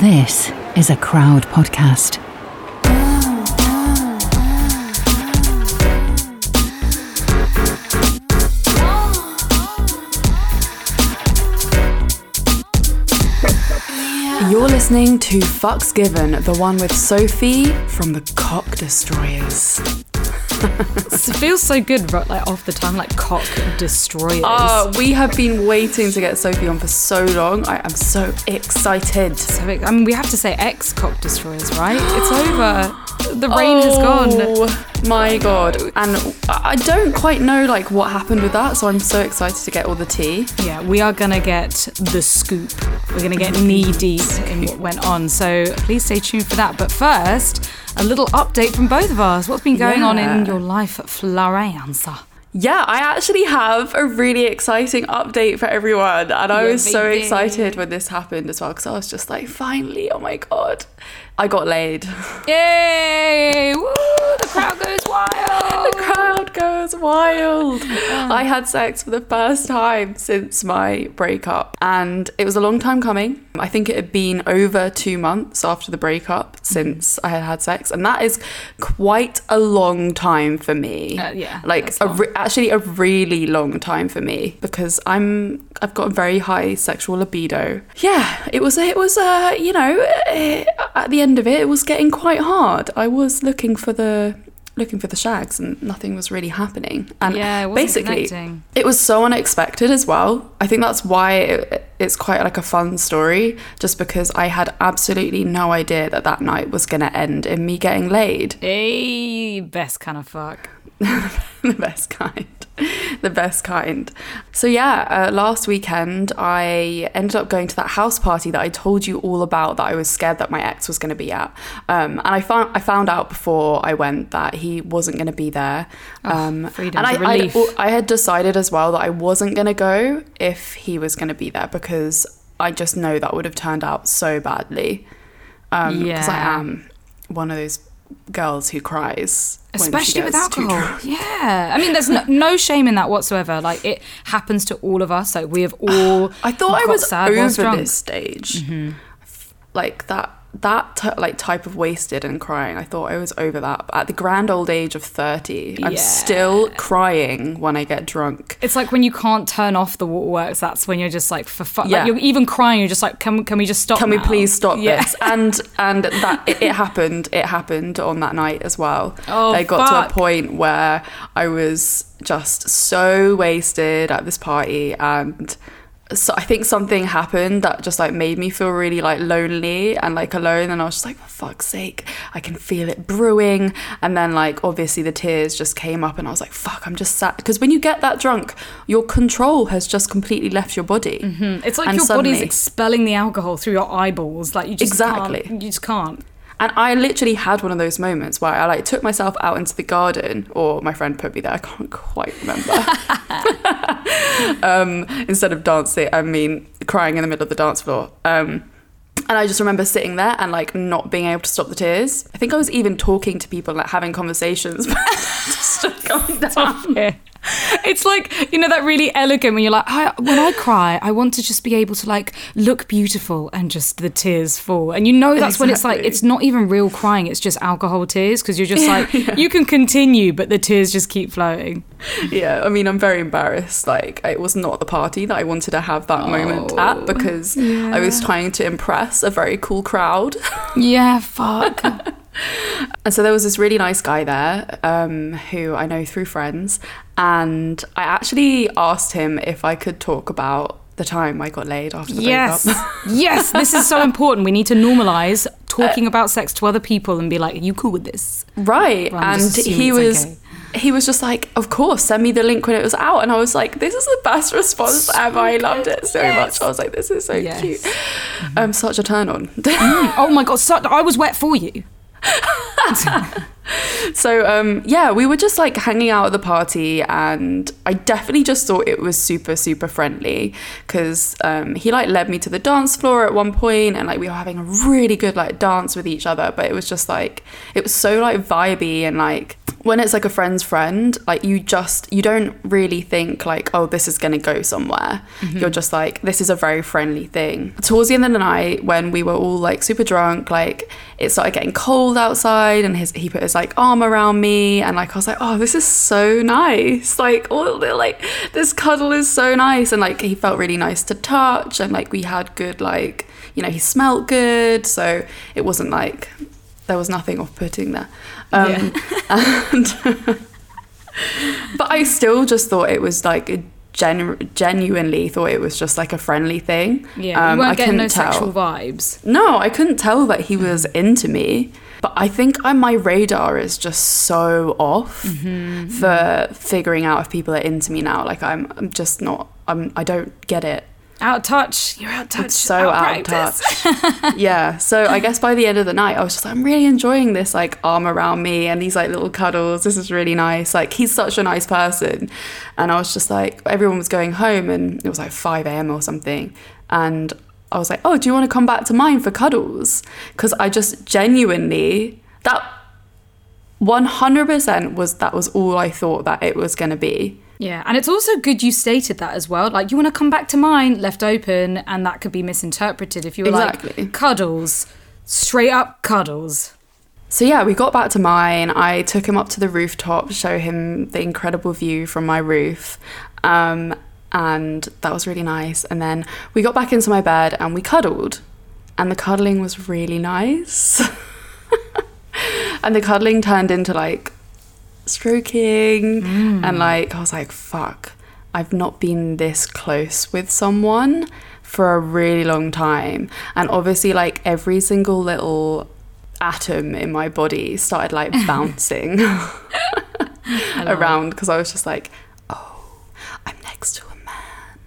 This is a crowd podcast. You're listening to Fucks Given, the one with Sophie from the Cock Destroyers. It feels so good, ro- like off the tongue, like cock destroyers. Oh, we have been waiting to get Sophie on for so long. I am so excited. So I mean, we have to say ex cock destroyers, right? It's over. The rain has oh gone. Oh my god. And I I don't quite know like what happened with that, so I'm so excited to get all the tea. Yeah, we are gonna get the scoop. We're gonna get knee deep in what went on. So please stay tuned for that. But first, a little update from both of us. What's been going on in your life, at Florence? Yeah, I actually have a really exciting update for everyone. And I Yeah, was so excited when this happened as well, because I was just like, finally, oh my god. I got laid. Yay! Woo! The crowd goes wild. The crowd goes wild. I had sex for the first time since my breakup, and it was a long time coming. I think it had been over two months after the breakup since I had had sex, and that is quite a long time for me. Uh, yeah, like a re- actually a really long time for me because I'm I've got a very high sexual libido. Yeah, it was it was uh you know eh, at the end of it it was getting quite hard. I was looking for the looking for the shags and nothing was really happening. And Yeah, it basically connecting. it was so unexpected as well. I think that's why it, it's quite like a fun story just because I had absolutely no idea that that night was going to end in me getting laid. Hey, best kind of fuck. the best kind. The best kind. So, yeah, uh, last weekend I ended up going to that house party that I told you all about that I was scared that my ex was going to be at. Um, and I found, I found out before I went that he wasn't going to be there. Um, freedom's and a I, I, relief. I had decided as well that I wasn't going to go if he was going to be there because I just know that would have turned out so badly. Because I Yeah. am one of those girls who cries. especially with alcohol. Yeah, I mean, there's no, no shame in that whatsoever. Like it happens to all of us. Like we have all. I thought I was sad over this stage. Mm-hmm. Like that that t- like type of wasted and crying. I thought I was over that. But at the grand old age of 30, I'm Yeah. still crying when I get drunk. It's like when you can't turn off the waterworks. That's when you're just like for fun. Yeah. Like you're even crying. You're just like, can can we just stop? Can we please stop Yeah. this? And and that it, it happened. It happened on that night as well. Oh, I got fuck. to a point where I was just so wasted at this party and so I think something happened that just like made me feel really like lonely and like alone and I was just like for fuck's sake I can feel it brewing and then like obviously the tears just came up and I was like fuck I'm just sad. because when you get that drunk your control has just completely left your body mm-hmm. It's like And your body's expelling the alcohol through your eyeballs. Like you just Exactly. You just can't. And I literally had one of those moments where I like took myself out into the garden, or my friend put me there. I can't quite remember. um, instead of dancing, I mean crying in the middle of the dance floor. Um, and I just remember sitting there and like not being able to stop the tears. I think I was even talking to people, like having conversations, but just coming down. Yeah. It's like you know that really elegant when you're like, I, when I cry, I want to just be able to like look beautiful and just the tears fall, and you know that's when it's like it's not even real crying; it's just alcohol tears because you're just like you can continue, but the tears just keep flowing. yeah, I mean, I'm very embarrassed. Like, it was not the party that I wanted to have that moment at oh, because I was trying to impress a very cool crowd. Yeah, fuck. And so there was this really nice guy there um, who I know through friends. And I actually asked him if I could talk about the time I got laid after the yes, breakup. yes, this is so important. We need to normalize talking about sex to other people and be like, "Are you cool with this?" right. Well, and he was. okay. He was just like, of course, send me the link when it was out. And I was like, this is the best response ever. I loved it so much. I was like, this is so Yes. cute. Um, such a turn on. Oh my god, so, I was wet for you. So um, yeah, we were just like hanging out at the party, and I definitely just thought it was super super friendly because um, he like led me to the dance floor at one point, and like we were having a really good like dance with each other. But it was just like it was so like vibey and like when it's like a friend's friend, like you just you don't really think like, oh, this is gonna go somewhere. Mm-hmm. You're just like, this is a very friendly thing. Towards the end of the night, when we were all like super drunk, like it started getting cold outside, and his he put his like arm around me, and like I was like, oh, this is so nice. Like all the like this cuddle is so nice, and like he felt really nice to touch, and like we had good like you know he smelt good, so it wasn't like there was nothing off putting there. Um, and but I still just thought it was like genu- genuinely thought it was just like a friendly thing. Yeah, you Um, weren't I getting no couldn't tell. sexual vibes. No, I couldn't tell that he was into me. But I think I, my radar is just so off Mm-hmm, for figuring out if people are into me now. Like I'm, I'm just not. I'm. I don't get it. Out of touch. You're out of touch. It's so out, of touch. yeah. So I guess by the end of the night, I was just like, I'm really enjoying this like arm around me and these like little cuddles. This is really nice. Like he's such a nice person. And I was just like, everyone was going home and it was like 5 a.m. or something. And I was like, oh, do you want to come back to mine for cuddles? Because I just genuinely, that 100% was, that was all I thought that it was going to be. Yeah, and it's also good you stated that as well. Like, you want to come back to mine, left open, and that could be misinterpreted if you were Exactly. like, cuddles, straight up cuddles. So yeah, we got back to mine. I took him up to the rooftop to show him the incredible view from my roof. Um, and that was really nice. And then we got back into my bed and we cuddled. And the cuddling was really nice. and the cuddling turned into like stroking and like I was like, fuck, I've not been this close with someone for a really long time. And obviously like every single little atom in my body started like bouncing around because I was just like, oh, I'm next to a man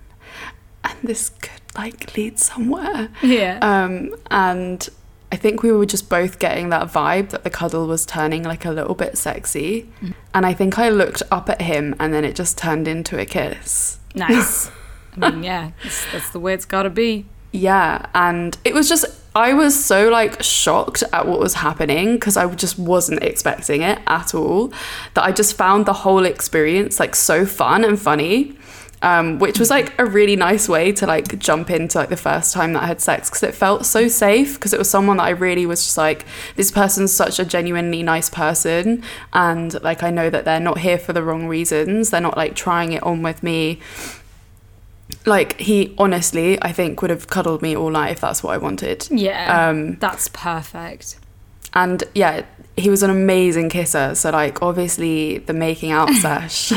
and this could like lead somewhere. Yeah. Um, and I think we were just both getting that vibe that the cuddle was turning like a little bit sexy. Mm-hmm. And I think I looked up at him and then it just turned into a kiss. nice. I mean, yeah, that's, that's the way it's got to be. Yeah, and it was just I was so like shocked at what was happening because I just wasn't expecting it at all. That I just found the whole experience like so fun and funny. Um, which was like a really nice way to like jump into like the first time that I had sex because it felt so safe because it was someone that I really was just like this person's such a genuinely nice person and like I know that they're not here for the wrong reasons they're not like trying it on with me like he honestly i think would have cuddled me all night if that's what i wanted Yeah. um that's perfect. and yeah he was an amazing kisser so like obviously the making out sesh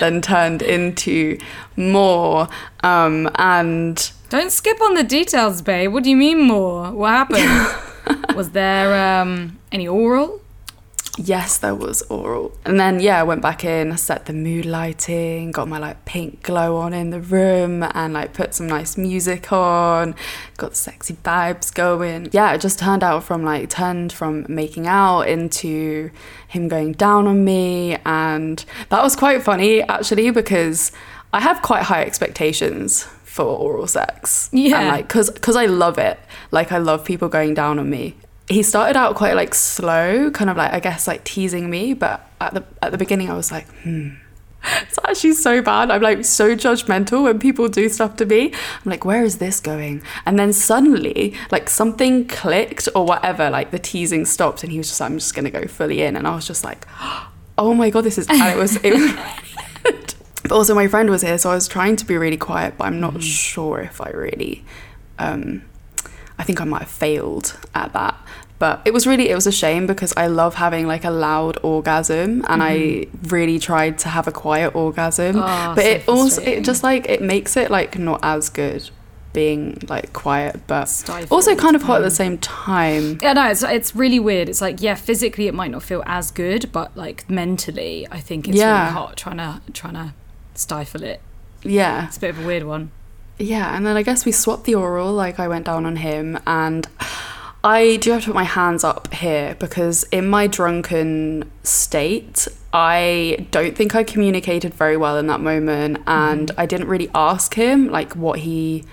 then turned into more um and Don't skip on the details, babe. What do you mean more? What happened? Was there um, any oral? Yes there was oral. And then yeah i went back in I set the mood lighting got my like pink glow on in the room and like put some nice music on got the sexy vibes going. Yeah it just turned out from like turned from making out into him going down on me. And that was quite funny actually because i have quite high expectations for oral sex. Yeah. and like because because i love it. Like i love people going down on me he started out quite like slow, kind of like I guess like teasing me, but at the at the beginning I was like, hmm. It's actually so bad. I'm like so judgmental when people do stuff to me. I'm like, where is this going? And then suddenly, like something clicked or whatever, like the teasing stopped, and he was just like, I'm just gonna go fully in, and I was just like, oh my god, this is. And it was it was. but also my friend was here, so I was trying to be really quiet, but I'm not sure if I really. Um, I think I might have failed at that. But it was really it was a shame because I love having like a loud orgasm and I mm-hmm. really tried to have a quiet orgasm. Oh, but so it also it just like it makes it like not as good being like quiet but Stifled. also kind of hot at the mm. same time. Yeah, no, it's it's really weird. It's like yeah, physically it might not feel as good, but like mentally, I think it's Yeah. really hot trying to trying to stifle it. Yeah. It's a bit of a weird one. Yeah, and then I guess we swapped the oral. Like I went down on him, and I do have to put my hands up here because in my drunken state, I don't think I communicated very well in that moment, and I didn't really ask him like what he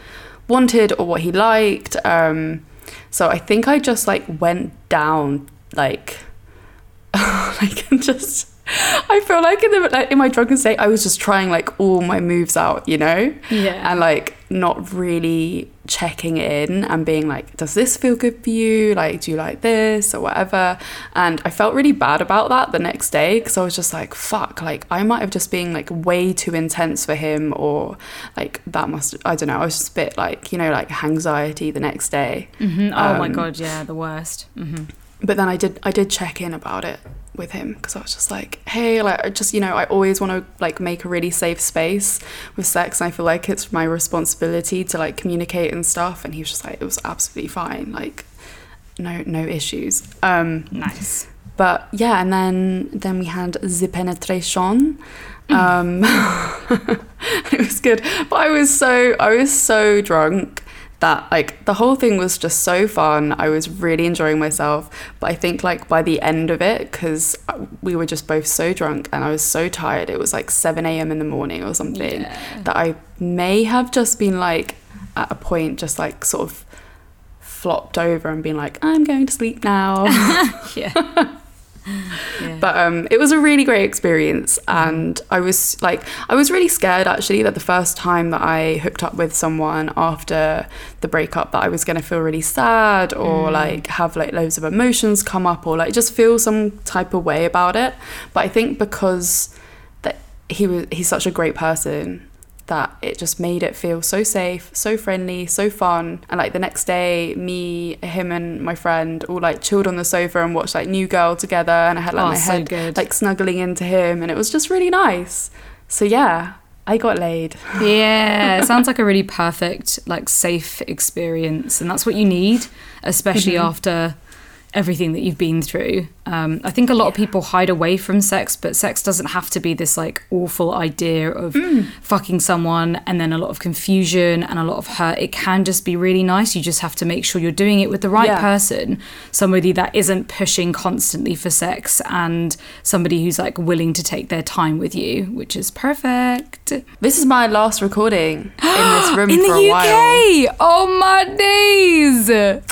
wanted or what he liked. Um, so I think I just like went down like like just I feel like in the like, in my drunken state, I was just trying like all my moves out, you know, Yeah. and like not really checking in and being like, does this feel good for you? Like, do you like this or whatever? And I felt really bad about that the next day because I was just like, fuck, like I might have just been like way too intense for him, or like that must I don't know. I was just a bit like you know like anxiety the next day. Mhm. Oh my Um, god, yeah, the worst. hmm but then I did I did check in about it with him because I was just like, hey, like I just you know I always want to like make a really safe space with sex, and I feel like it's my responsibility to like communicate and stuff. And he was just like, it was absolutely fine, like no no issues. Um, Nice. but yeah, and then then we had the penetration. Um, it was good, but I was so I was so drunk that like the whole thing was just so fun. I was really enjoying myself, but I think like by the end of it, because uh, we were just both so drunk and I was so tired. It was like seven a.m. in the morning or something Yeah. that I may have just been like at a point just like sort of flopped over and been like I'm going to sleep now. Yeah. yeah. But um, it was a really great experience, and I was like, I was really scared actually that the first time that I hooked up with someone after the breakup, that I was gonna feel really sad or like have like loads of emotions come up or like just feel some type of way about it. But I think because that he was he's such a great person that it just made it feel so safe, so friendly, so fun. And like the next day, me, him, and my friend all like chilled on the sofa and watched like New Girl together. And I had like Oh, my so head good. like snuggling into him, and it was just really nice. So yeah, I got laid. Yeah, it sounds like a really perfect, like safe experience, and that's what you need, especially Mm-hmm. after everything that you've been through. Um, I think a lot of people hide away from sex, but sex doesn't have to be this like awful idea of Mm. fucking someone and then a lot of confusion and a lot of hurt. It can just be really nice. You just have to make sure you're doing it with the right Yeah. person, somebody that isn't pushing constantly for sex, and somebody who's like willing to take their time with you, which is perfect. This is my last recording in this room in for the a while. UK. Oh my days!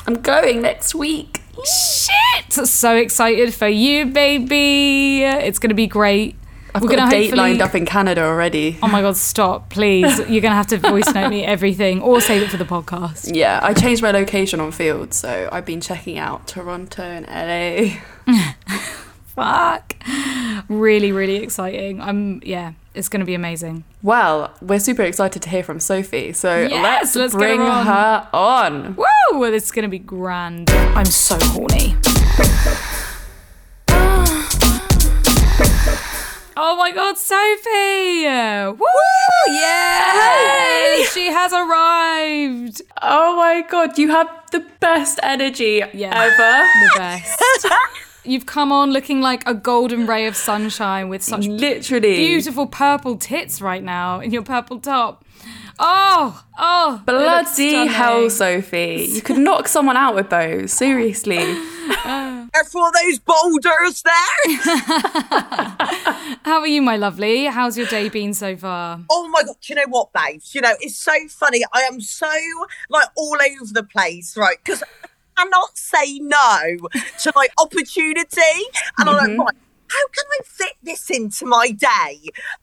I'm going next week. Shit! So excited for you, baby. It's gonna be great. I've We're got a date lined up in Canada already. Oh my god, stop, please. You're gonna have to voice note me everything or save it for the podcast. Yeah, I changed my location on Feeld, so I've been checking out Toronto and LA. Fuck. Really, really exciting. I'm yeah, it's gonna be amazing. Well, we're super excited to hear from Sophie, so Yes, let's, let's bring her on. her on. Woo! It's gonna be grand. I'm so horny. Oh my god, Sophie! Woo! Yeah! She has arrived! Oh my god, you have the best energy Yeah. ever. The best. You've come on looking like a golden ray of sunshine with such Literally. beautiful purple tits right now in your purple top. Oh, oh, Bloody hell, Sophie. You could knock someone out with those. Seriously. Careful of those boulders there. How are you, my lovely? How's your day been so far? oh my god, do you know what, babes? You know, it's so funny. I am so like all over the place, right? Because I cannot say no to like opportunity. And I'm like, mm-hmm. right, how can I fit this into my day?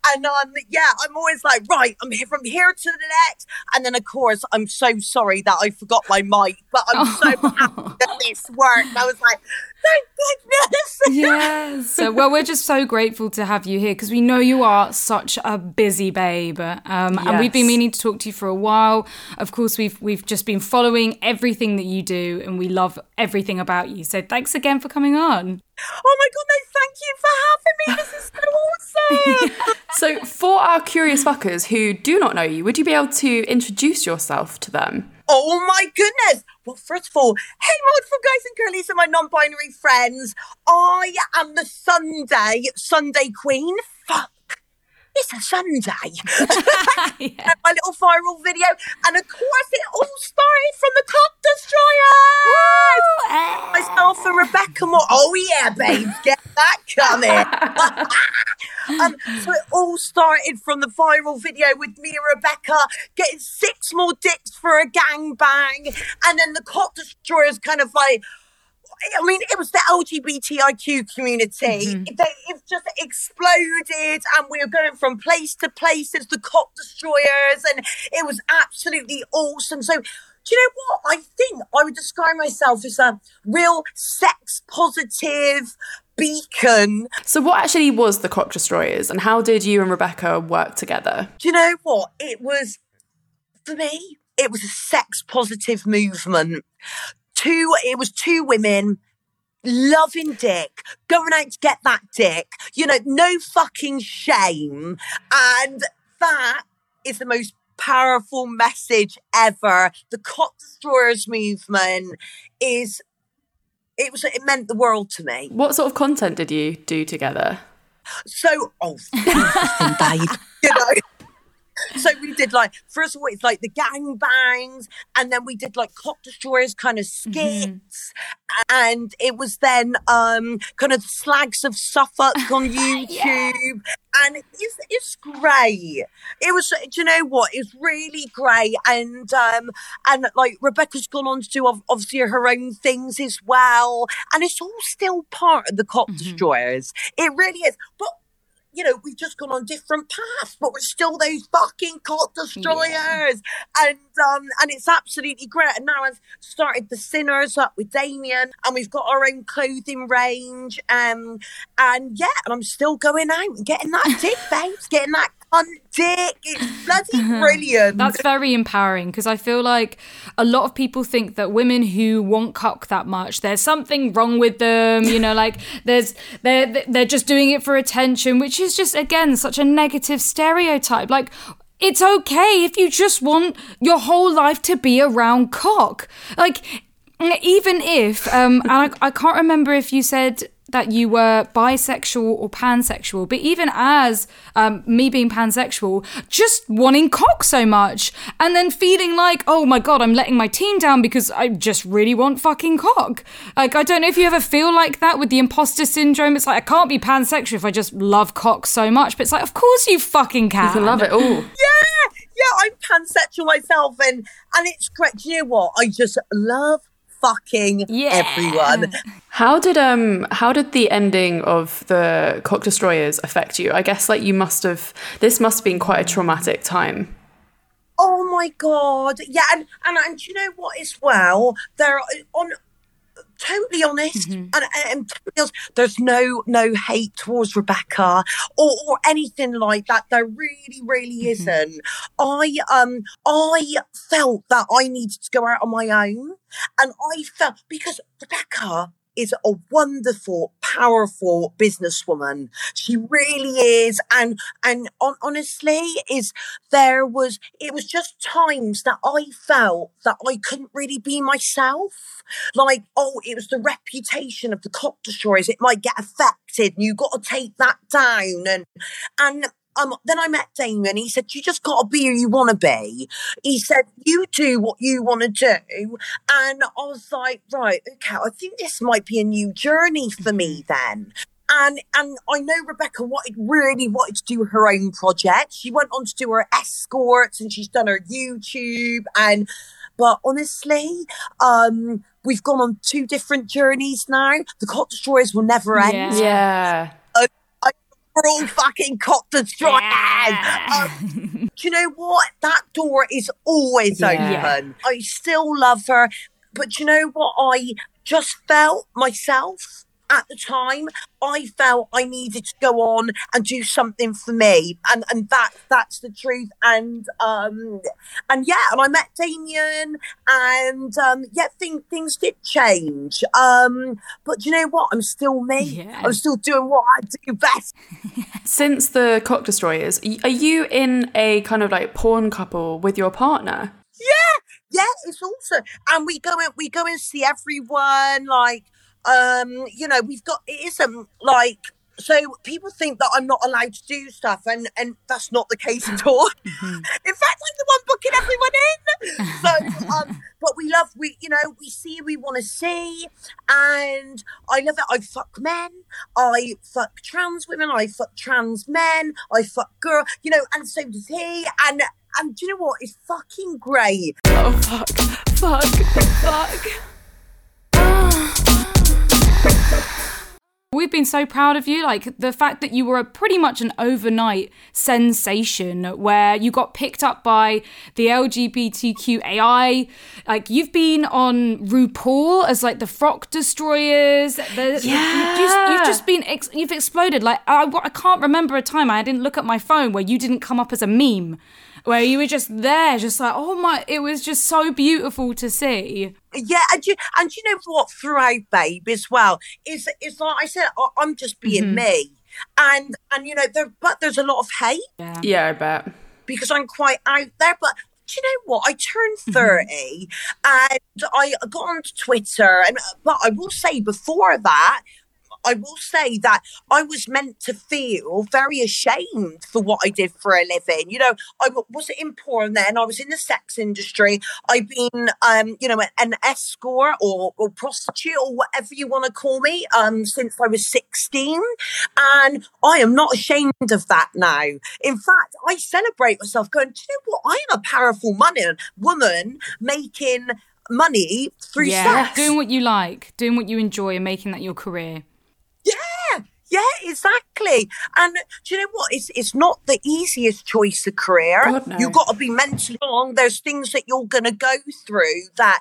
And um, yeah, I'm always like, right, I'm here from here to the next. And then of course, I'm so sorry that I forgot my mic, but I'm so happy that this worked. I was like, thank goodness. Yes. well, we're just so grateful to have you here because we know you are such a busy babe, um, and we've been meaning to talk to you for a while. Of course, we've we've just been following everything that you do, and we love everything about you. So thanks again for coming on. Oh my god, no, thank you for having me. This is so awesome. So, for our curious fuckers who do not know you, would you be able to introduce yourself to them? oh my goodness. Well, first of all, hey, wonderful guys and girlies and my non-binary friends. I am the Sunday Sunday Queen. Fuck. It's a Sunday. Yeah. my little viral video. And of course, it all started from the Cock Destroyer. Myself and Rebecca Moore. Oh, yeah, babes, get that coming. um, so it all started from the viral video with me and Rebecca getting six more dicks for a gangbang. And then the Cock Destroyer's kind of like, I mean, it was the LGBTIQ community. Mm-hmm. They, it just exploded, and we were going from place to place as the cock destroyers, and it was absolutely awesome. So, do you know what? I think I would describe myself as a real sex positive beacon. So, what actually was the Cock Destroyers, and how did you and Rebecca work together? Do you know what? It was, for me, it was a sex positive movement. Two, it was two women loving dick, going out to get that dick, you know, no fucking shame. And that is the most powerful message ever. The Cock Destroyers movement is, it was, it meant the world to me. What sort of content did you do together? So, oh, babe, you know. So we did like first of all it's like the gang bangs, and then we did like cock destroyers kind of skits, and it was then um kind of slags of Suffolk on YouTube, and it's it's great. It was do you know what? It's really great, and um and like Rebecca's gone on to do obviously her own things as well, and it's all still part of the cock destroyers. It really is, but you know, we've just gone on different paths, but we're still those fucking cult destroyers. And um and it's absolutely great. And now I've started the sinners up with Damien and we've got our own clothing range. Um and yeah, and I'm still going out and getting that dick, babes, getting that cunt dick. It's bloody brilliant. That's very empowering because I feel like a lot of people think that women who want cock that much, there's something wrong with them. You know, like there's they're they're just doing it for attention, which is just again such a negative stereotype. Like it's okay if you just want your whole life to be around cock. Like even if um, and I, I can't remember if you said that you were bisexual or pansexual, but even as um, me being pansexual, just wanting cock so much and then feeling like, oh my god, I'm letting my team down because I just really want fucking cock. Like, I don't know if you ever feel like that with the imposter syndrome. It's like, I can't be pansexual if I just love cock so much, but it's like, of course you fucking can. You can love it all. yeah, yeah, I'm pansexual myself and and it's great. You know what? I just love fucking Yeah. everyone. How did um how did the ending of the Cock Destroyers affect you? I guess like you must have this must have been quite a traumatic time. Oh my god, yeah, and and, and do you know what as well? There are on totally honest and, and, and totally honest, there's no no hate towards Rebecca or, or anything like that. There really, really isn't. I um I felt that I needed to go out on my own, and I felt because Rebecca is a wonderful, powerful businesswoman. She really is, and and on, honestly, is there was it was just times that I felt that I couldn't really be myself. Like, oh, it was the reputation of the cock destroyers. It might get affected, and you got to take that down, and and. Um, then I met Damien. He said, "You just got to be who you want to be." He said, "You do what you want to do," and I was like, "Right, okay. I think this might be a new journey for me then." And and I know Rebecca wanted really wanted to do her own project. She went on to do her escorts, and she's done her YouTube. And but honestly, um, we've gone on two different journeys now. The Cock Destroyers will never end Yeah. Yeah. We're all fucking cock destroyers. Um, do you know what? That door is always Yeah. open. I still love her, but do you know what? I just felt myself at the time. I felt I needed to go on and do something for me, and and that that's the truth. And um and yeah, and I met Damien, and um yeah, thing, things did change. Um, but do you know what? I'm still me. Yeah. I'm still doing what I do best. Since the Cock Destroyers, are you in a kind of like porn couple with your partner? yeah, yeah, it's also, and we go and we go and see everyone. Like, um, you know, we've got it isn't like so people think that I'm not allowed to do stuff, and and that's not the case at all. in fact, I'm the one booking everyone in. So, um, but we love we you know we see we want to see, and I love it. I fuck men, I fuck trans women, I fuck trans men, I fuck girl, you know, and so does he, and. And do you know what? It's fucking great. Oh fuck, fuck, fuck. We've been so proud of you. Like the fact that you were a, pretty much an overnight sensation where you got picked up by the LGBTQAI. Like you've been on RuPaul as like the frock destroyers. The, Yeah. You've just, you've just been, ex- you've exploded. Like I, I can't remember a time I didn't look at my phone where you didn't come up as a meme. Where you were just there, just like, oh my, it was just so beautiful to see. Yeah, and you and you know what? Throughout, babe, as well, is is like I said, I, I'm just being Mm-hmm. me, and and you know, there but there's a lot of hate Yeah, yeah, I bet. because I'm quite out there. But do you know what? I turned Mm-hmm. 30 and I got onto Twitter, and but I will say before that. I will say that I was meant to feel very ashamed for what I did for a living. You know, I wasn't in porn then. I was in the sex industry. I've been, um, you know, an escort or, or prostitute or whatever you want to call me, um, since I was 16. And I am not ashamed of that now. In fact, I celebrate myself going, do you know what? I am a powerful money, woman making money through sex. doing what you like, doing what you enjoy, and making that your career. Yeah, yeah, exactly. And do you know what? It's it's not the easiest choice of career. God, no. You've got to be mentally strong. There's things that you're going to go through that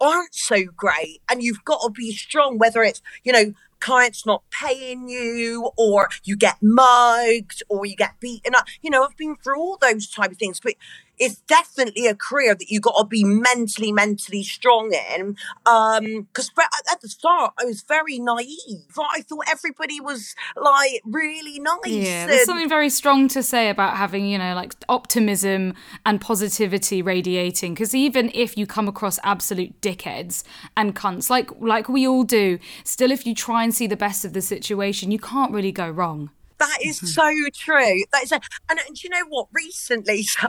aren't so great, and you've got to be strong. Whether it's you know clients not paying you, or you get mugged, or you get beaten up. You know, I've been through all those type of things, but it's definitely a career that you got to be mentally, mentally strong in. Um, because at the start I was very naive. I thought everybody was like really nice. Yeah, there's and- something very strong to say about having, you know, like optimism and positivity radiating. Because even if you come across absolute dickheads and cunts, like like we all do, still, if you try and see the best of the situation, you can't really go wrong. That is so true. That is, a, and, and do you know what? Recently, so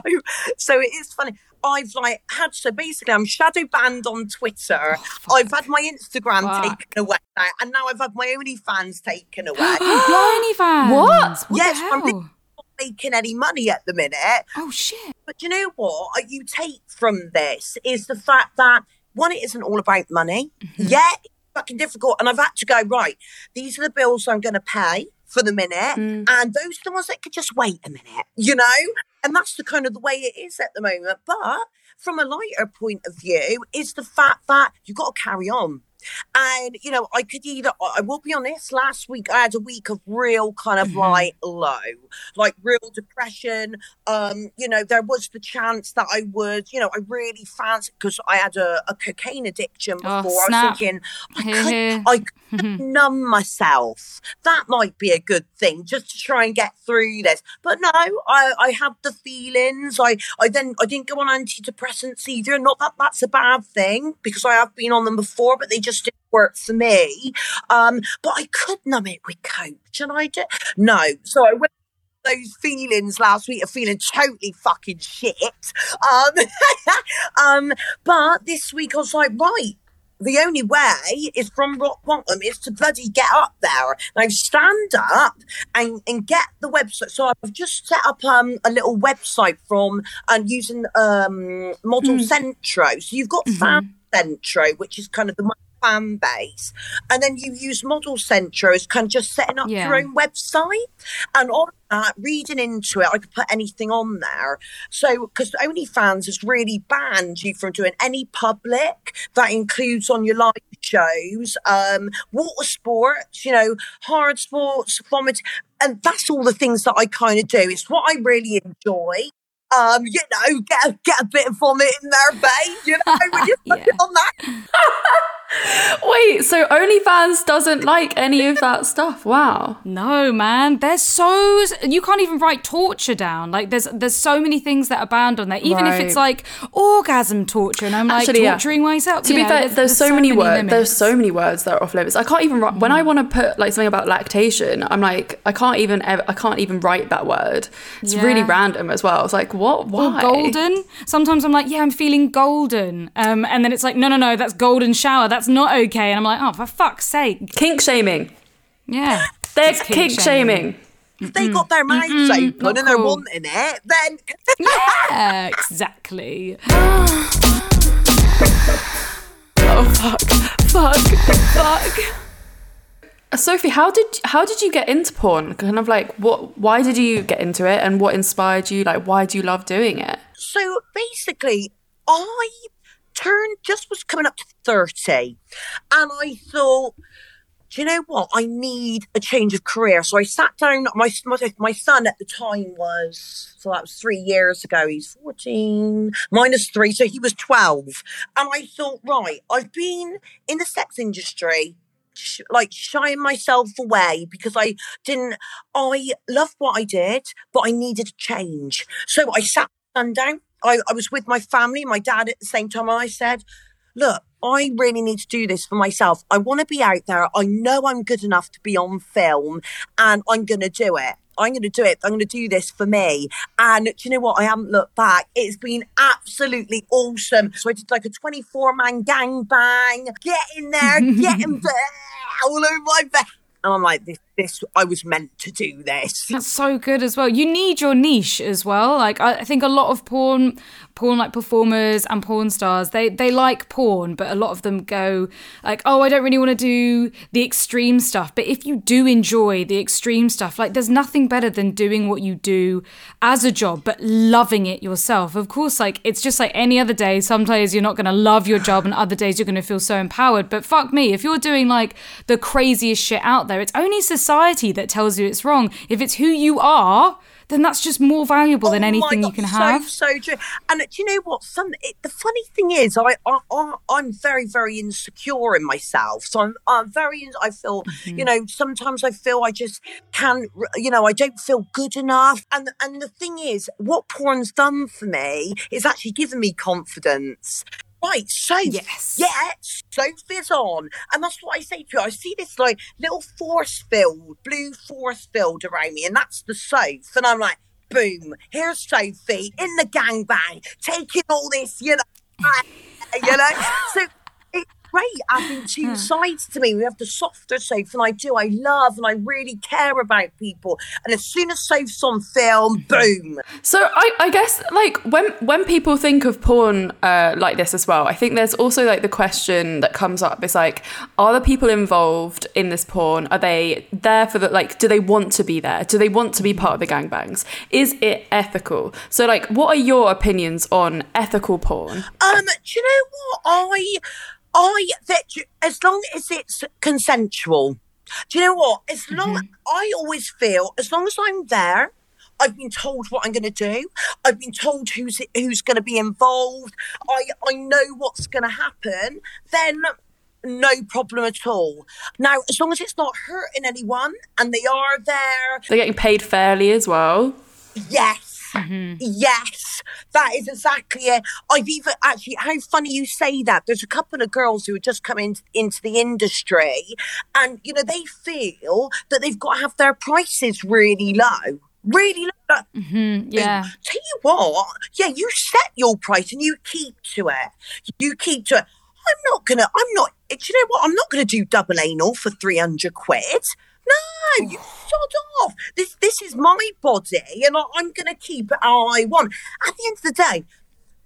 so it is funny. I've like had so basically I'm shadow banned on Twitter. I've had my Instagram Fuck. taken away, now, and now I've had my OnlyFans taken away. Blimey fans! What? What Yes, the I'm not making any money at the minute. Oh shit! But do you know what uh, you take from this is the fact that one, it isn't all about money. Mm-hmm. Yeah, it's fucking difficult, and I've had to go right. These are the bills I'm going to pay for the minute, Mm. and those are the ones that could just wait a minute. You know, and that's the kind of the way it is at the moment. But from a lighter point of view, is the fact that you've got to carry on. And you know, I could either I will be honest, last week I had a week of real kind of like low, like real depression. Um, you know, there was the chance that I would, you know, I really fancied because I had a, a cocaine addiction Oh, before. I snap. was thinking I could, I could numb myself. That might be a good thing just to try and get through this. But no, I, I have the feelings. I, I then I didn't go on antidepressants either. Not that that's a bad thing because I have been on them before, but they just didn't work for me. Um, but I could numb it with coach, and I did no. So I went those feelings last week of feeling totally fucking shit. Um, um, but this week I was like, right, the only way is from rock bottom is to bloody get up there. Now stand up and, and get the website. So I've just set up um, a little website from and using um, Model Centro. So you've got Fan Centro, which is kind of the fan base, and then you use Model Centro as kind of just setting up Yeah. your own website. And on that, reading into it, I could put anything on there. So, because OnlyFans has really banned you from doing any public that includes on your live shows, um, water sports, you know, hard sports, vomit, and that's all the things that I kind of do. It's what I really enjoy. Um, you know, get a, get a bit of vomit in there, babe. You know, when you put Yeah. on that Wait, so OnlyFans doesn't like any of that stuff? Wow. No, man, they're so you can't even write torture down. Like there's there's so many things that are banned on there. Even if it's like orgasm torture, and I'm like Actually, yeah. torturing myself. To be know, fair, there's, so, many, words. There's so many words that are off limits. I can't even write, when I want to put like something about lactation. I'm like, I can't even ever, I can't even write that word. It's really random as well. It's like, what? Why? Or golden. Sometimes I'm like, yeah, I'm feeling golden. Um, and then it's like, no, no, no, that's golden shower. That's not okay. And I'm like, oh, for fuck's sake. Kink shaming. Yeah. They're It's kink, shaming. if they got their mouths open not and they're wanting it, then Yeah, exactly. Oh fuck, fuck, fuck. Uh, Sophie, how did how did you get into porn? Kind of like what? Why did you get into it, and what inspired you? Like, why do you love doing it? So basically, I turned just was coming up to thirty, and I thought. Do you know what? I need a change of career. So I sat down. My my, son at the time was so that was three years ago. He's fourteen minus three, so he was twelve. And I thought, right, I've been in the sex industry like shying myself away because I didn't. I loved what I did, but I needed a change. So I sat down. I, I was with my family, my dad at the same time. And I said, "Look, I really need to do this for myself. I want to be out there. I know I'm good enough to be on film, and I'm going to do it." I'm going to do it. I'm going to do this for me. And do you know what? I haven't looked back. It's been absolutely awesome. So I did like a 24 man gang bang, get in there, get in there, all over my bed. And I'm like, this, this, I was meant to do this. That's so good as well. You need your niche as well. Like I think a lot of porn, porn like performers and porn stars, they they like porn, but a lot of them go like, oh, I don't really want to do the extreme stuff. But if you do enjoy the extreme stuff, like there's nothing better than doing what you do as a job, but loving it yourself. Of course, like it's just like any other day. sometimes you're not going to love your job, and other days you're going to feel so empowered. But fuck me, if you're doing like the craziest shit out there, it's only society that tells you it's wrong. If it's who you are, then that's just more valuable than Oh my anything you can so, have. So true. And do you know what? Some it, the funny thing is, I, I, I I'm very very insecure in myself. So I'm I'm very. I feel Mm-hmm. you know sometimes I feel I just can't. You know I don't feel good enough. And and the thing is, what porn's done for me is actually given me confidence. Right, so Yes. yeah, Sophie's on, and that's what I say to you. I see this like little force field, blue force field around me, and that's the Soph, and I'm like, boom, here's Sophie in the gangbang, taking all this, you know, you know. So great having two sides to me. We have the softer Soph, and I do, I love, and I really care about people. And as soon as Soph's on film, boom, So I, I guess like when when people think of porn uh, like this as well, I think there's also like the question that comes up is like, are the people involved in this porn are they there for the like? Do they want to be there? Do they want to be part of the gangbangs? Is it ethical? So like, what are your opinions on ethical porn? Um, do you know what? I, I that as long as it's consensual. Do you know what? As long mm-hmm. I always feel as long as I'm there. I've been told what I'm going to do. I've been told who's who's going to be involved. I I know what's going to happen. Then no problem at all. Now, as long as it's not hurting anyone and they are there, They're getting paid fairly as well. Yes. Mm-hmm. Yes, that is exactly it. I've even actually, how funny you say that. There's a couple of girls who have just come in, into the industry and, you know, they feel that they've got to have their prices really low. Really low. Mm-hmm, yeah. Tell you what, yeah, you set your price and you keep to it. You keep to it. I'm not gonna, I'm not, do you know what? I'm not gonna do double anal for 300 quid. No, you sod off. This this is my body and I, I'm gonna keep it how I want. At the end of the day,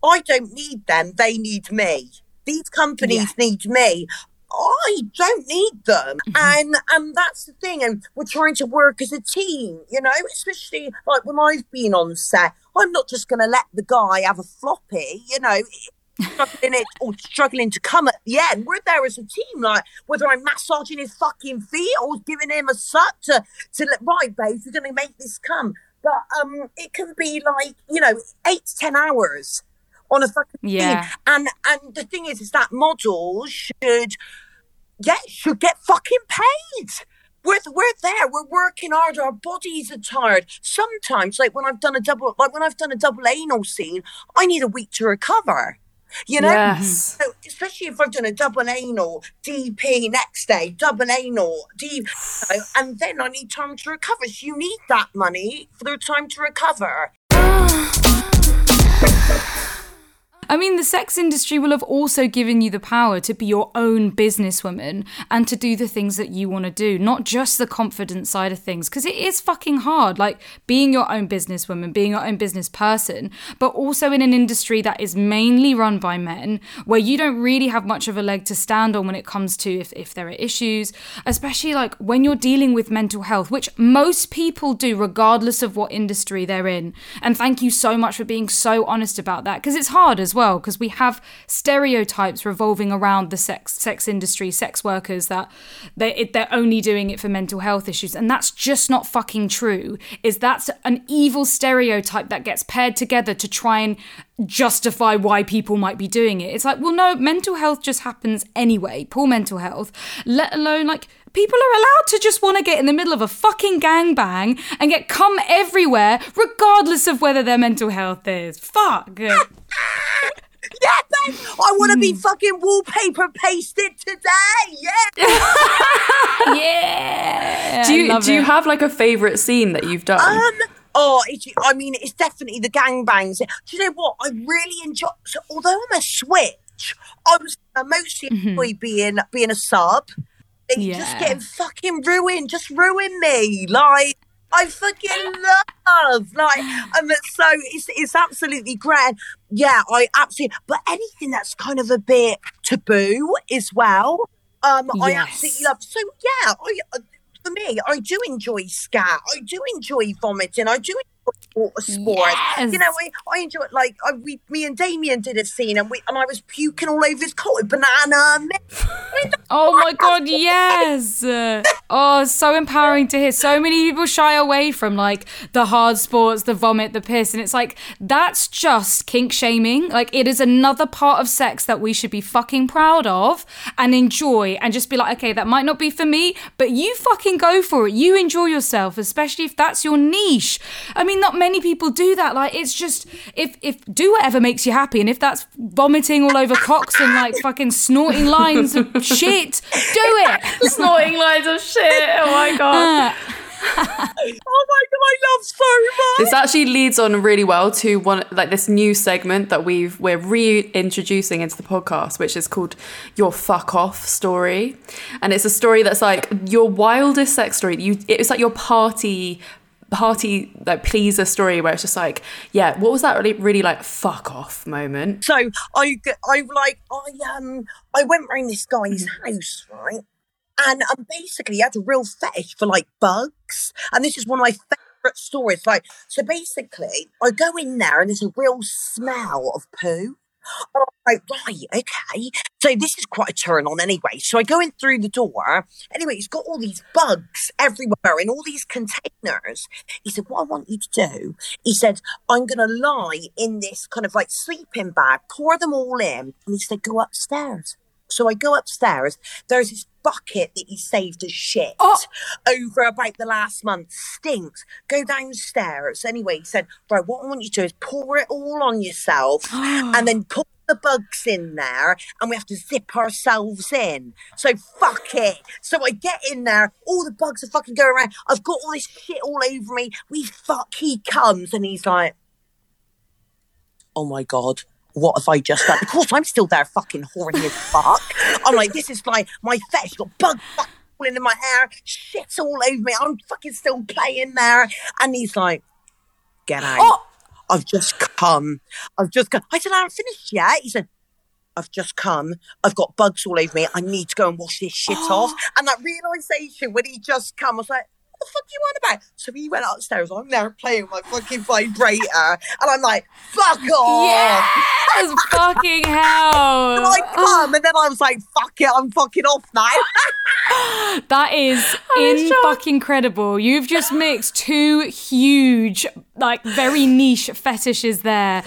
I don't need them, they need me. These companies need me. I don't need them. Mm-hmm. And and that's the thing. And we're trying to work as a team, you know, especially like when I've been on set. I'm not just gonna let the guy have a floppy, you know, struggling it or struggling to come at the end. We're there as a team, like whether I'm massaging his fucking feet or giving him a suck to to let right, babe, we're gonna make this come. But um it can be like, you know, eight to ten hours on a fucking Yeah. thing. And and the thing is is that models should yeah, should get fucking paid. We're, we're there. We're working hard. Our bodies are tired. Sometimes, like when I've done a double, like when I've done a double anal scene, I need a week to recover. You know, Yes. so, especially if I've done a double anal DP next day, double anal DP, you and then I need time to recover. So you need that money for the time to recover. I mean, the sex industry will have also given you the power to be your own businesswoman and to do the things that you want to do, not just the confident side of things, because it is fucking hard. Like being your own businesswoman, being your own business person, but also in an industry that is mainly run by men, where you don't really have much of a leg to stand on when it comes to if, if there are issues, especially like when you're dealing with mental health, which most people do, regardless of what industry they're in. And thank you so much for being so honest about that, because it's hard as well because we have stereotypes revolving around the sex sex industry, sex workers that they they're only doing it for mental health issues, and that's just not fucking true. Is that's an evil stereotype that gets paired together to try and justify why people might be doing it. It's like, well, no, mental health just happens anyway. Poor mental health, let alone like people are allowed to just want to get in the middle of a fucking gangbang and get cum everywhere, regardless of whether their mental health is. Fuck. Yeah, babe. I want to be Hmm. fucking wallpaper pasted today. Yeah. yeah. Do you I love do you have like a favorite scene that you've done? Um. Oh, it's, I mean, it's definitely the gangbangs. Do you know what? I really enjoy. So, although I'm a switch, I was I mostly enjoy being being a sub. It's just Mm-hmm. Getting fucking ruined. Just ruin me. Like I fucking love. Like um. So it's it's absolutely great. Yeah, I absolutely. But anything that's kind of a bit taboo as well. Um, I absolutely love. So yeah, I. uh, For me, I do enjoy scat. I do enjoy vomiting. I do water. Yes. You know, I, I enjoy it. Like I, we, me and Damien did a scene, and we and I was puking all over his coat with banana. mix. I mean, Oh my god, yes. Oh, so empowering to hear. So many people shy away from like the hard sports, the vomit, the piss, and it's like that's just kink shaming. Like it is another part of sex that we should be fucking proud of and enjoy and just be like, okay, that might not be for me, but you fucking go for it. You enjoy yourself, especially if that's your niche. I mean, not many people do that. Like it's just if if do whatever makes you happy, and if that's vomiting all over cocks and like fucking snorting lines of shit, do it. Snorting lines of shit. Oh my god. Uh. oh my god, I love so much. This actually leads on really well to one like this new segment that we've we're reintroducing into the podcast, which is called Your Fuck Off Story, and it's a story that's like your wildest sex story. You it's like your party party like pleaser story where it's just like yeah what was that really really like fuck off moment So i i like, I um, I went round this guy's house, right? And um, basically, he had a real fetish for like bugs, and this is one of my favorite stories. Like, so basically, I go in there, and there's a real smell of poo. And I'm like, right, okay. So this is quite a turn on anyway. So I go in through the door. Anyway, he's got all these bugs everywhere in all these containers. He said, What I want you to do, he said, I'm going to lie in this kind of like sleeping bag, pour them all in. And he said, Go upstairs. So I go upstairs. There's this bucket that he saved as shit Oh. over about the last month. Stinks. Go downstairs. Anyway, he said, Right, what I want you to do is pour it all on yourself and then put the bugs in there and we have to zip ourselves in. So fuck it. So I get in there, all the bugs are fucking going around. I've got all this shit all over me. We fuck, he comes and he's like, Oh my god. What have I just done? Of course, I'm still there, fucking horny as fuck. I'm like, this is like my fetish. Got bug fucking falling in my hair, shit's all over me. I'm fucking still playing there, and he's like, "Get out! Oh. I've just come. I've just come." I said, "I haven't finished yet." He said, "I've just come. I've got bugs all over me. I need to go and wash this shit off." And that realization when he just come, I was like. What the fuck you on about? So he went upstairs. I'm there playing my fucking vibrator, and I'm like, "Fuck off!" Yes, fucking hell. And I come, and then I was like, "Fuck it, I'm fucking off now." That is in fucking credible. You've just mixed two huge, like very niche fetishes there.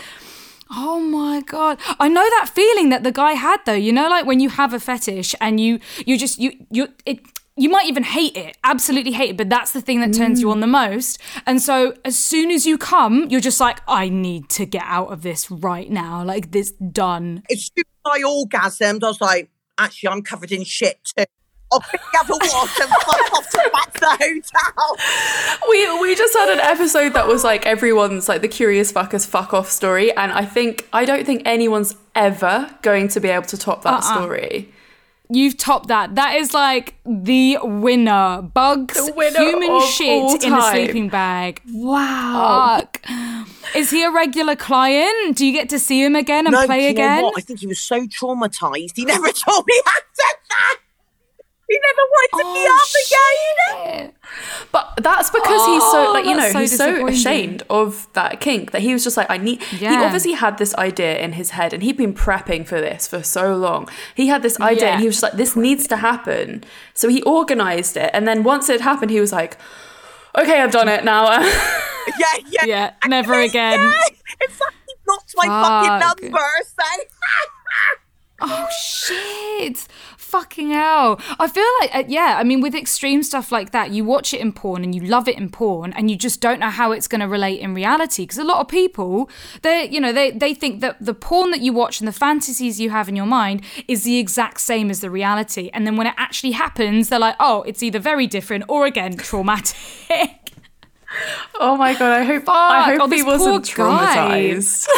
Oh my god. I know that feeling that the guy had though. You know like when you have a fetish and you you just you you it you might even hate it, absolutely hate it, but that's the thing that turns you on the most. And so as soon as you come, you're just like I need to get out of this right now. Like this done. as soon as I orgasmed, I was like, "Actually, I'm covered in shit too." I'll pick up a wash and fuck off to back the hotel. we we just had an episode that was like everyone's like the curious fuckers fuck off story, and I think I don't think anyone's ever going to be able to top that Uh-uh. story. You've topped that. That is like the winner. Bugs, The winner human of shit all in a sleeping bag. Wow. Fuck. Is he a regular client? Do you get to see him again and no, do play you know again? what? I think he was so traumatized. He never told me I said that. He never wanted to be Oh, up again. shit. But that's because he's so Oh, like you know so he's so ashamed of that kink that he was just like I need. He obviously had this idea in his head and he'd been prepping for this for so long. He had this idea Yeah. and he was just like this needs to happen. So he organized it and then once it happened he was like, okay I've done it now. Yeah, yeah. Yeah, never again. Yeah, exactly. Blocked my Fuck. fucking number. So. Oh shit! Fucking hell! I feel like uh, yeah. I mean, with extreme stuff like that, you watch it in porn and you love it in porn, and you just don't know how it's going to relate in reality. Because a lot of people, they you know they they think that the porn that you watch and the fantasies you have in your mind is the exact same as the reality, and then when it actually happens, they're like, oh, it's either very different or again traumatic. oh my god! I hope Fuck, I hope oh, he wasn't guy. traumatized.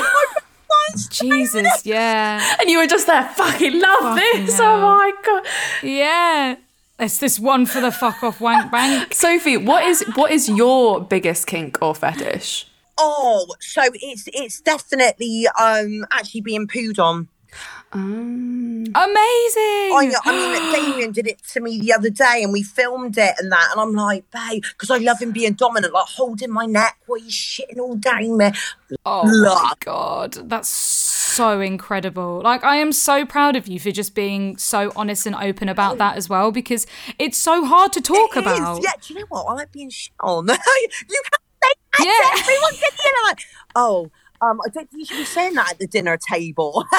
Jesus, yeah. and you were just there. Fucking love Fucking this. hell. Oh my god. Yeah. It's this one for the fuck off wank bank. Sophie, what is what is your biggest kink or fetish? Oh, so it's it's definitely um actually being pooed on. Um, Amazing. I, I mean, Damien did it to me the other day, and we filmed it and that, and I'm like, babe, because I love him being dominant, like holding my neck while he's shitting all down me. Oh my god, that's so incredible. Like I am so proud of you for just being so honest and open about that as well because it's so hard to talk It is. about. Yeah, do you know what? I like being shit on. Oh, you can't say that Yeah. to everyone. Get the like, oh, um, I don't think you should be saying that at the dinner table.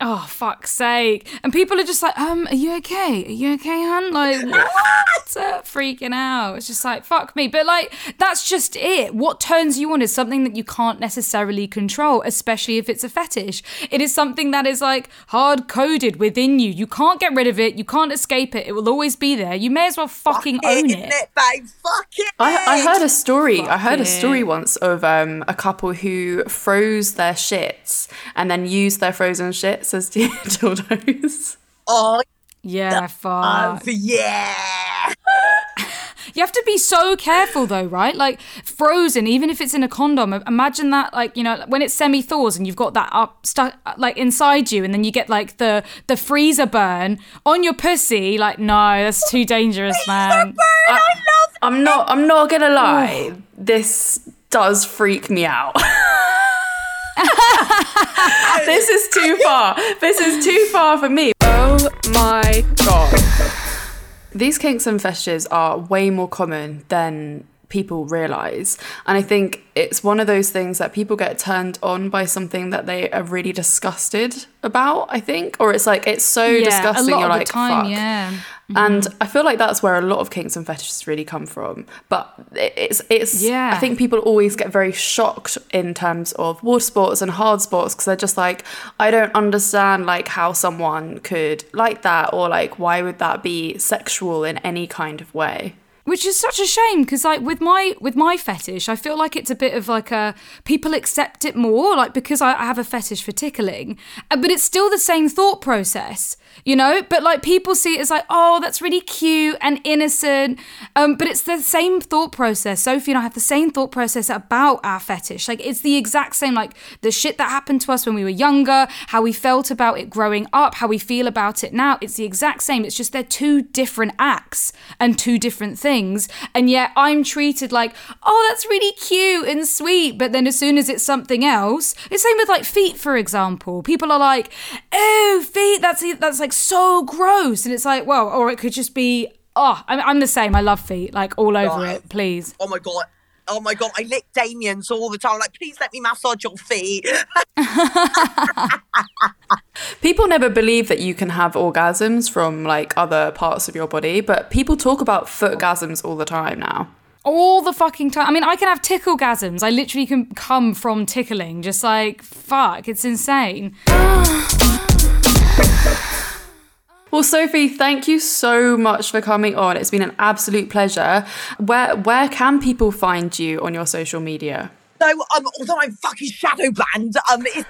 Oh fuck's sake. And people are just like, um, are you okay? Are you okay, hun? Like what? Uh, freaking out. It's just like, fuck me. But like, that's just it. What turns you on is something that you can't necessarily control, especially if it's a fetish. It is something that is like hard coded within you. You can't get rid of it. You can't escape it. It will always be there. You may as well fucking own isn't it. it, babe? Fuck it. I, I heard a story. I heard a story once of um, a couple who froze their shits and then used their frozen shits as dildos. Oh, Yeah, fuck. yeah. You have to be so careful though, right? Like frozen, even if it's in a condom. Imagine that, like you know, when it semi thaws and you've got that up stuck like inside you, and then you get like the the freezer burn on your pussy. Like, no, that's too dangerous, man. I love I'm not. I'm not gonna lie. This does freak me out. this is too far. This is too far for me. Oh my god. These kinks and fetishes are way more common than people realize. And I think it's one of those things that people get turned on by something that they are really disgusted about, I think. Or it's like, it's so yeah, disgusting. a lot You're of like, the time, fuck. yeah. Mm-hmm. And I feel like that's where a lot of kinks and fetishes really come from. But it's it's Yeah. I think people always get very shocked in terms of water sports and hard sports because they're just like I don't understand like how someone could like that or like why would that be sexual in any kind of way. Which is such a shame because like with my with my fetish i feel like it's a bit of like a people accept it more like because i, I have a fetish for tickling. Uh, but it's still the same thought process you know? But like people see it as like oh that's really cute and innocent. Um but it's the same thought process. Sophie and i have the same thought process about our fetish. Like it's the exact same like the shit that happened to us when we were younger how we felt about it growing up how we feel about it now. It's the exact same. It's just they're two different acts and two different things and yet i'm treated like oh that's really cute and sweet but then as soon as it's something else it's same with like feet for example people are like oh feet that's that's like so gross and it's like well or it could just be oh i'm, I'm the same i love feet like all over it please Oh my god. Oh my god, I lick Damien's all the time. Like, please let me massage your feet. People never believe that you can have orgasms from like other parts of your body, but people talk about footgasms all the time now. all the fucking time. I mean, I can have tickle gasms. I literally can come from tickling. Just like fuck, it's insane. Well, Sophie, thank you so much for coming on. It's been an absolute pleasure. Where where can people find you on your social media? So, um, although I'm fucking shadow banned, um, it's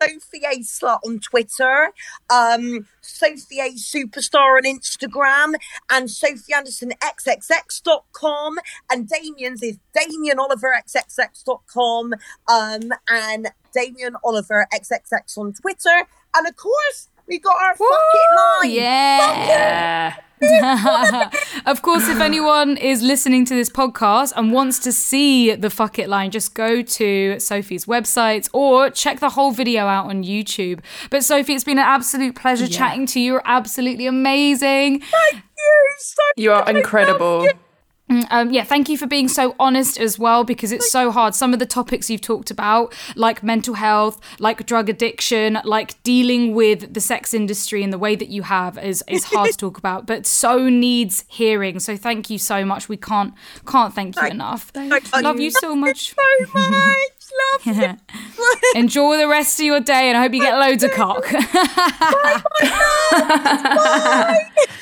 Sophie A Slut on Twitter, um, Sophie A Superstar on Instagram, and Sophie Anderson XXX.com, and Damien's is Damien Oliver XXX.com, um, and Damien Oliver XXX on Twitter, and of course, we got our fucking line. Yeah. of course, if anyone is listening to this podcast and wants to see the fuck it line, just go to Sophie's website or check the whole video out on YouTube. But Sophie, it's been an absolute pleasure chatting to you. You're absolutely amazing. Thank you so You are incredible. Um, yeah, thank you for being so honest as well because it's so hard. Some of the topics you've talked about, like mental health, like drug addiction, like dealing with the sex industry and the way that you have, is is hard to talk about, but so needs hearing. So thank you so much. We can't can't thank you enough. Love you so much. so much. Love you. Enjoy the rest of your day, and I hope you get loads of cock.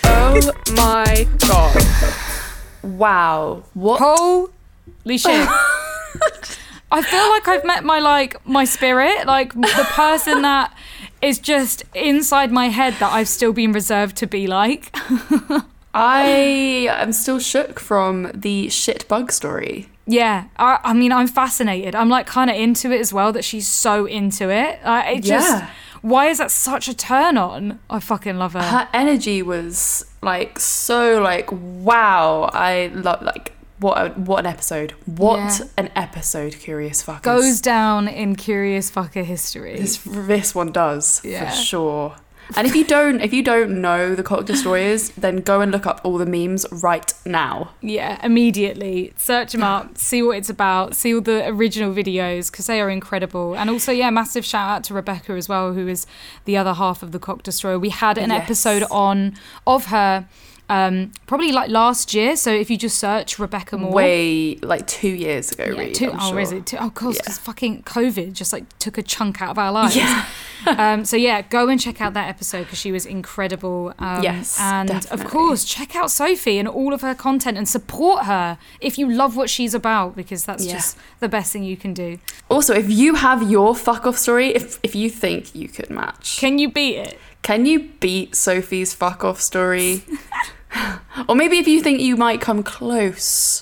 Oh my god. Wow. What? Holy shit. I feel like I've met my like my spirit, like the person that is just inside my head that I've still been reserved to be like. I am still shook from the shit bug story. yeah, I, I mean, I'm fascinated. I'm like kind of into it as well that she's so into it. Uh, it just, Yeah. why is that such a turn on? I fucking love her. Her energy was like so like wow. I love like what a, what an episode. What Yeah. an episode. Curious fuckers. Goes down in Curious Fucker history. This this one does Yeah. for sure. And if you don't if you don't know the Cock Destroyers, then go and look up all the memes right now. Yeah, immediately. Search them up, see what it's about, see all the original videos because they are incredible. And also, yeah, massive shout out to Rebecca as well, who is the other half of the Cock Destroyer. We had an Yes. episode on of her um, probably like last year. So if you just search Rebecca More. Way like two years ago, Yeah, really. two, I'm oh, sure. is it? Two, oh, of course, Yeah. fucking COVID just like took a chunk out of our lives. Yeah. um, so yeah, go and check out that episode because she was incredible. Um, Yes, and of course, check out Sophie and all of her content and support her if you love what she's about because that's Yeah. just the best thing you can do. Also, if you have your fuck off story, if if you think you could match, Can you beat it? can you beat Sophie's fuck off story? or maybe if you think you might come close,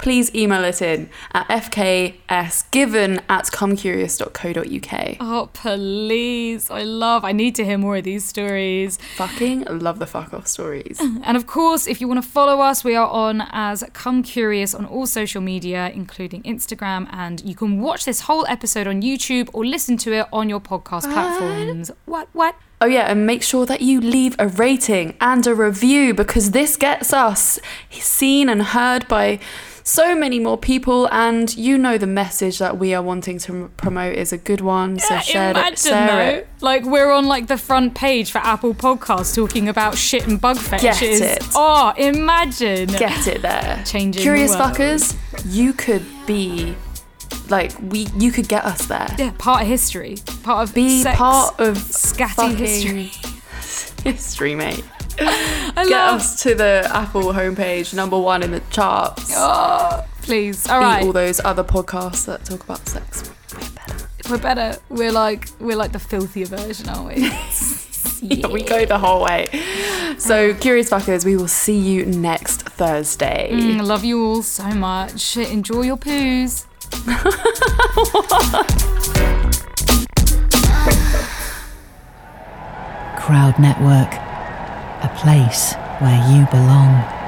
please email it in at fksgiven at comecurious.co.uk. Oh please! I love. I need to hear more of these stories. Fucking love the fuck off stories. And of course, if you want to follow us, we are on as Come Curious on all social media, including Instagram. And you can watch this whole episode on YouTube or listen to it on your podcast platforms. What? What? Oh, yeah, and make sure that you leave a rating and a review because this gets us seen and heard by so many more people. And you know, the message that we are wanting to promote is a good one. So share Imagine it. Share though, it. like we're on like the front page for Apple Podcasts talking about shit and bug fetches. it. Oh, imagine. Get it there. Changing Curious the fuckers, you could be like we. You could get us there. yeah, part of history. Part of Be sex, part of scatty history. history, mate. I Get love. us to the Apple homepage, number one in the charts. Oh, please. All Beat right. all those other podcasts that talk about sex. We're better. We're better. We're like we're like the filthier version, aren't we? Yeah, we go the whole way. So, curious fuckers, we will see you next Thursday. Mm, love you all so much. Enjoy your poos. Crowd Network, a place where you belong.